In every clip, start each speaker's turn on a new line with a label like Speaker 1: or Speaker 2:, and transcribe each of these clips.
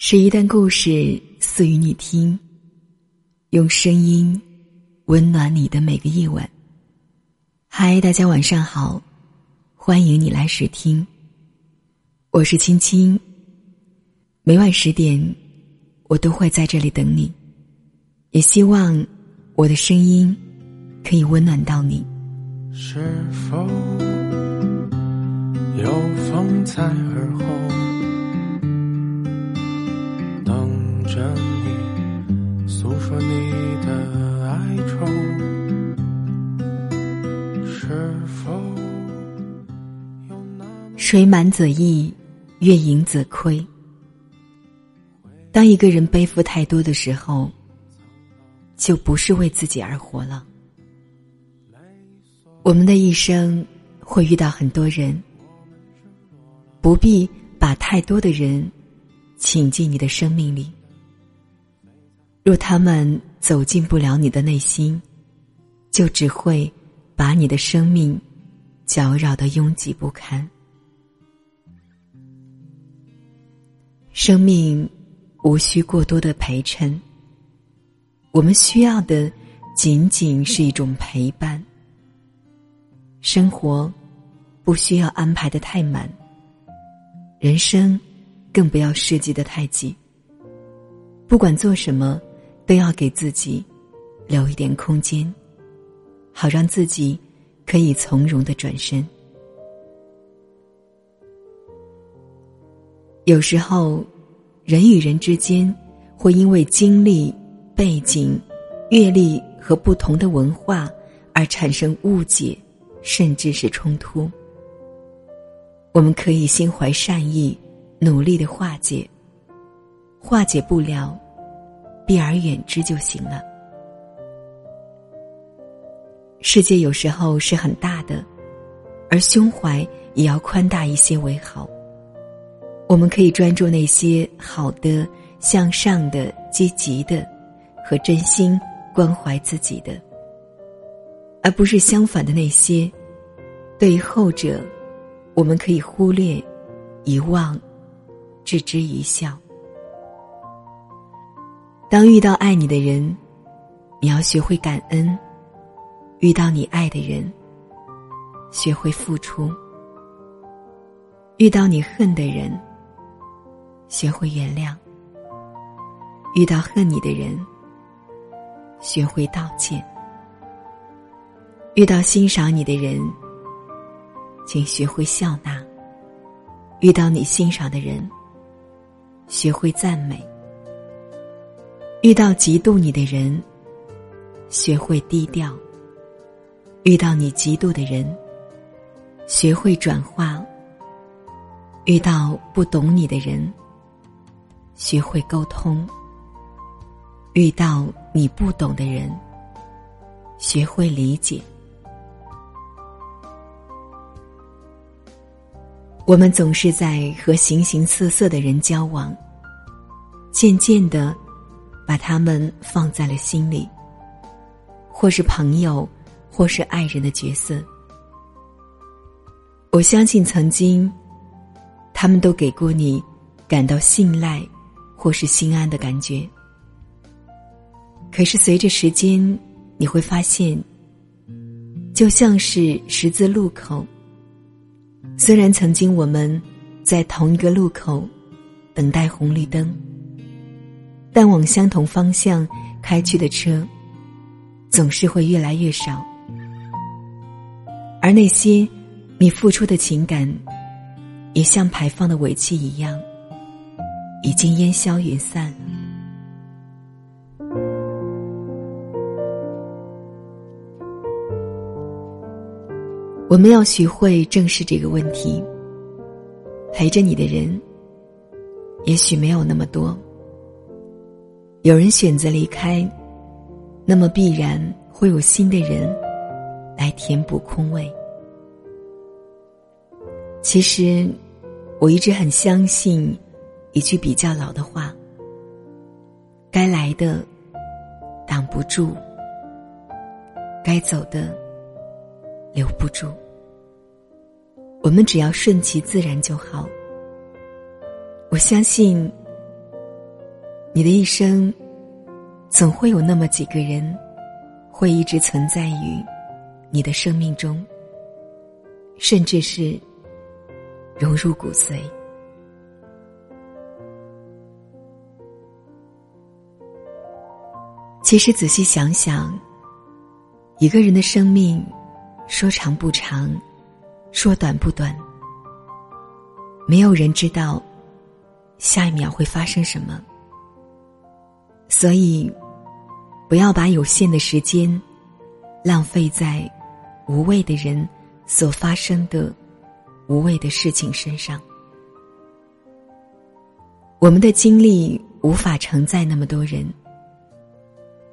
Speaker 1: 是一段故事，诉与你听。用声音温暖你的每个夜晚。嗨，大家晚上好，欢迎你来试听。我是青青。每晚十点，我都会在这里等你。也希望我的声音可以温暖到你。
Speaker 2: 是否有风在耳后？着你诉说你的哀愁，是否
Speaker 1: 水满则溢，月盈则亏。当一个人背负太多的时候，就不是为自己而活了。我们的一生会遇到很多人，不必把太多的人请进你的生命里。若他们走进不了你的内心，就只会把你的生命搅扰的拥挤不堪。生命无需过多的陪衬，我们需要的仅仅是一种陪伴。生活不需要安排的太满，人生更不要设计的太紧。不管做什么。都要给自己留一点空间，好让自己可以从容的转身。有时候，人与人之间会因为经历、背景、阅历和不同的文化而产生误解，甚至是冲突。我们可以心怀善意，努力的化解。化解不了。避而远之就行了。世界有时候是很大的，而胸怀也要宽大一些为好。我们可以专注那些好的、向上的、积极的，和真心关怀自己的，而不是相反的那些。对于后者，我们可以忽略、遗忘、置之一笑。当遇到爱你的人，你要学会感恩；遇到你爱的人，学会付出；遇到你恨的人，学会原谅；遇到恨你的人，学会道歉；遇到欣赏你的人，请学会笑纳；遇到你欣赏的人，学会赞美。遇到嫉妒你的人，学会低调；遇到你嫉妒的人，学会转化；遇到不懂你的人，学会沟通；遇到你不懂的人，学会理解。我们总是在和形形色色的人交往，渐渐的。把他们放在了心里，或是朋友，或是爱人的角色。我相信曾经，他们都给过你感到信赖，或是心安的感觉。可是随着时间，你会发现，就像是十字路口。虽然曾经我们在同一个路口等待红绿灯。但往相同方向开去的车，总是会越来越少，而那些你付出的情感，也像排放的尾气一样，已经烟消云散了。我们要学会正视这个问题。陪着你的人，也许没有那么多。有人选择离开，那么必然会有新的人来填补空位。其实，我一直很相信一句比较老的话：该来的挡不住，该走的留不住。我们只要顺其自然就好。我相信。你的一生，总会有那么几个人，会一直存在于你的生命中，甚至是融入骨髓。其实仔细想想，一个人的生命，说长不长，说短不短，没有人知道下一秒会发生什么。所以，不要把有限的时间浪费在无谓的人所发生的无谓的事情身上。我们的精力无法承载那么多人。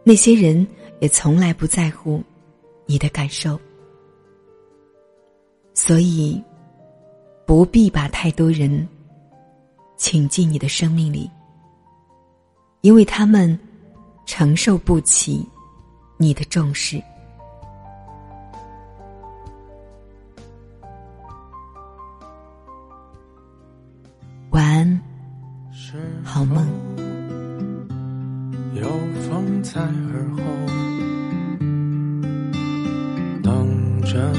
Speaker 1: 那些人也从来不在乎你的感受，所以不必把太多人请进你的生命里，因为他们承受不起你的重视。晚安，好梦。
Speaker 2: 有风在耳后，等着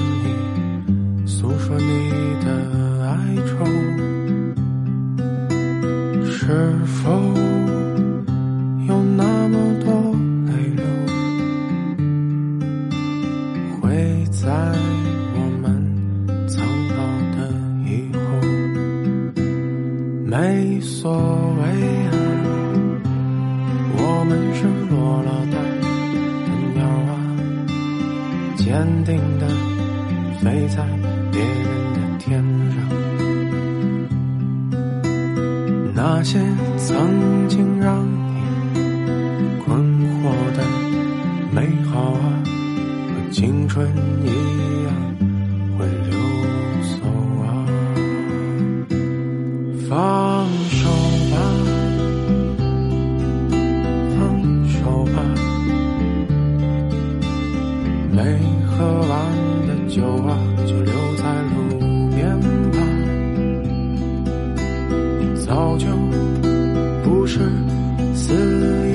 Speaker 2: 没所谓啊。我们是落了单的鸟啊，坚定的飞在别人的天上。那些曾经让你困惑的美好啊，和青春一样会流没喝完的酒啊，就留在路边吧。早就不是肆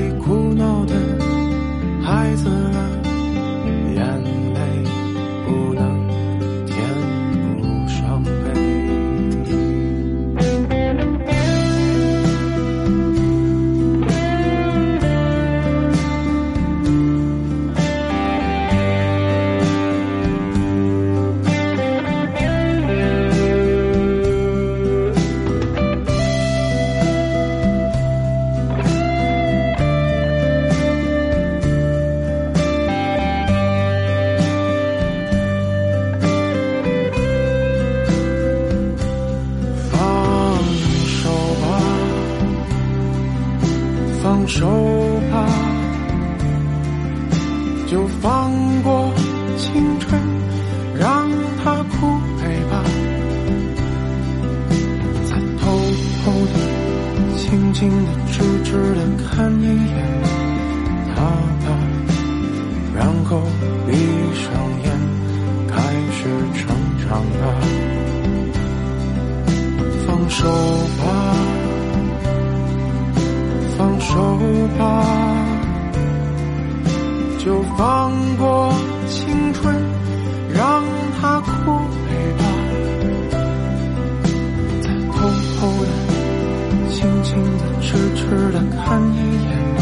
Speaker 2: 手吧，就放过青春，让它枯萎吧。再偷偷的、轻轻的、痴痴的看一眼他吧，然后闭上眼，开始成长吧。放手吧。走吧，就放过青春，让它枯萎吧。再偷偷的、轻轻的、痴痴的看一眼。